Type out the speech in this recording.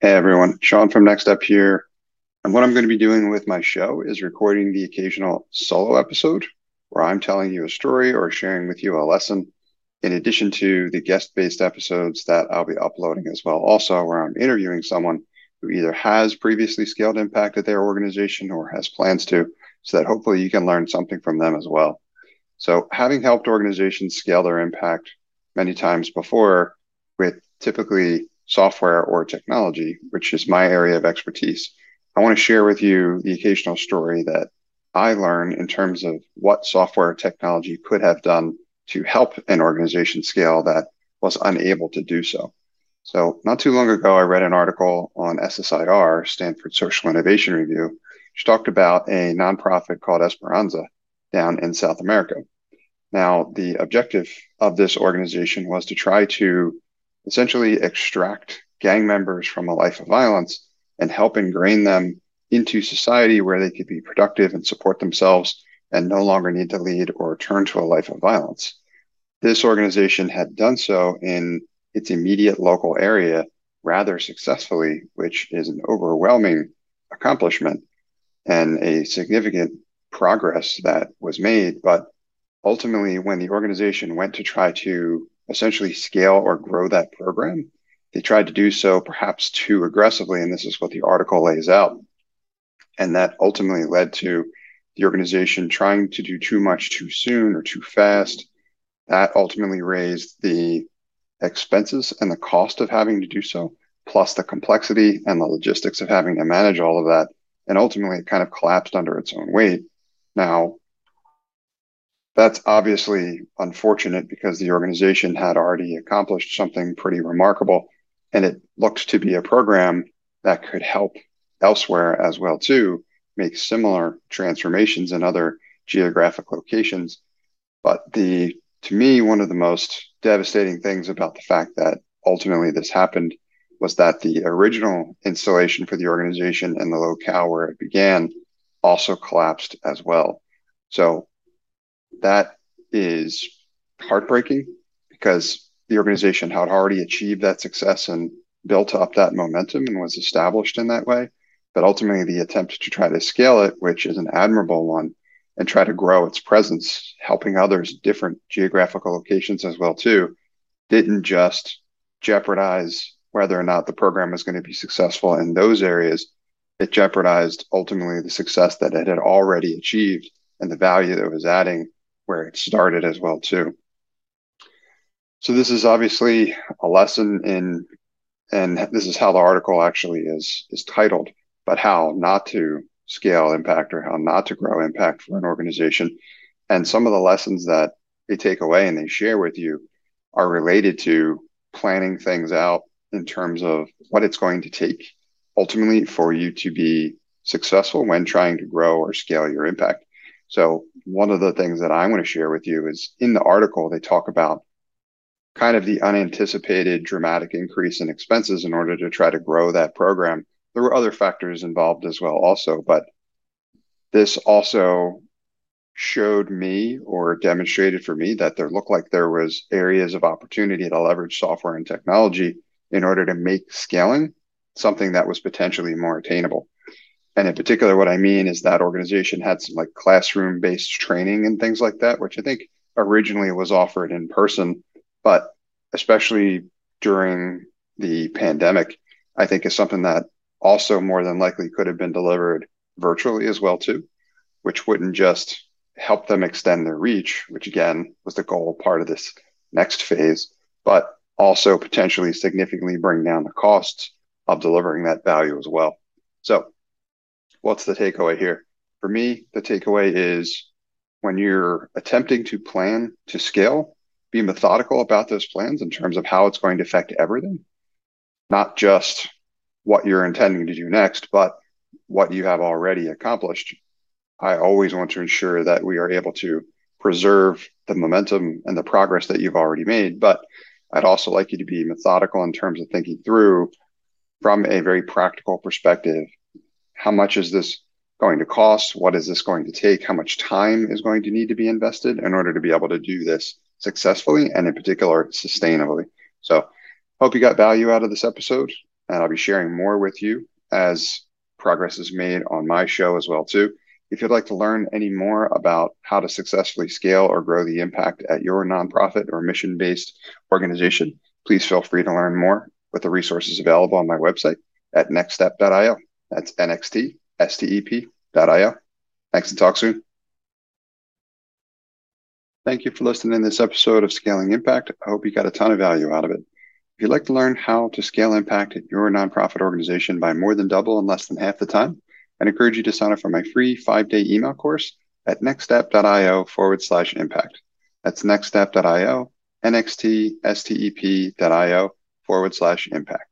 Hey everyone, Sean from Next Step here. And what I'm going to be doing with my show is recording the occasional solo episode where I'm telling you a story or sharing with you a lesson, in addition to the guest based episodes that I'll be uploading as well, also where I'm interviewing someone who either has previously scaled impact at their organization or has plans to, so that hopefully you can learn something from them as well. So, having helped organizations scale their impact many times before with typically software or technology, which is my area of expertise, I want to share with you the occasional story that I learn in terms of what software technology could have done to help an organization scale that was unable to do so. So, not too long ago, I read an article on SSIR, Stanford Social Innovation Review, which talked about a nonprofit called Esperanza down in South America. Now, the objective of this organization was to try to essentially extract gang members from a life of violence and help ingrain them into society where they could be productive and support themselves and no longer need to lead or turn to a life of violence. This organization had done so in its immediate local area rather successfully, which is an overwhelming accomplishment and a significant progress that was made. But ultimately, when the organization went to try to essentially scale or grow that program. They tried to do so perhaps too aggressively, and this is what the article lays out. And that ultimately led to the organization trying to do too much too soon or too fast. That ultimately raised the expenses and the cost of having to do so, plus the complexity and the logistics of having to manage all of that. And ultimately, it kind of collapsed under its own weight. Now, that's obviously unfortunate because the organization had already accomplished something pretty remarkable and it looked to be a program that could help elsewhere as well too make similar transformations in other geographic locations. But the to me one of the most devastating things about the fact that ultimately this happened was that the original installation for the organization and the locale where it began also collapsed as well. So that is heartbreaking because the organization had already achieved that success and built up that momentum and was established in that way. But ultimately, the attempt to try to scale it, which is an admirable one, and try to grow its presence, helping others different geographical locations as well too, didn't just jeopardize whether or not the program was going to be successful in those areas. It jeopardized ultimately the success that it had already achieved and the value that it was adding where it started as well too. So this is obviously a lesson in, and this is how the article actually is is titled, but how not to scale impact or how not to grow impact for an organization. And some of the lessons that they take away and they share with you are related to planning things out in terms of what it's going to take ultimately for you to be successful when trying to grow or scale your impact. So one of the things that I'm going to share with you is in the article, they talk about kind of the unanticipated dramatic increase in expenses in order to try to grow that program. There were other factors involved as well, also, but this also showed me or demonstrated for me that there looked like there was areas of opportunity to leverage software and technology in order to make scaling something that was potentially more attainable. And in particular, what I mean is that organization had some like classroom based training and things like that, which I think originally was offered in person, but especially during the pandemic, I think is something that also more than likely could have been delivered virtually as well too, which wouldn't just help them extend their reach, which again was the goal part of this next phase, but also potentially significantly bring down the costs of delivering that value as well. So what's the takeaway here? For me, the takeaway is when you're attempting to plan to scale, be methodical about those plans in terms of how it's going to affect everything, not just what you're intending to do next, but what you have already accomplished. I always want to ensure that we are able to preserve the momentum and the progress that you've already made. But I'd also like you to be methodical in terms of thinking through from a very practical perspective how much is this going to cost? What is this going to take? How much time is going to need to be invested in order to be able to do this successfully and in particular sustainably? So hope you got value out of this episode. and I'll be sharing more with you as progress is made on my show as well too. If you'd like to learn any more about how to successfully scale or grow the impact at your nonprofit or mission-based organization, please feel free to learn more with the resources available on my website at nxtstep.io. That's nxtstep.io. Thanks and talk soon. Thank you for listening to this episode of Scaling Impact. I hope you got a ton of value out of it. If you'd like to learn how to scale impact at your nonprofit organization by more than double in less than half the time, I'd encourage you to sign up for my free five day email course at nextstep.io forward slash impact. That's nextstep.io, nxtstep.io, nxtstep.io forward slash impact.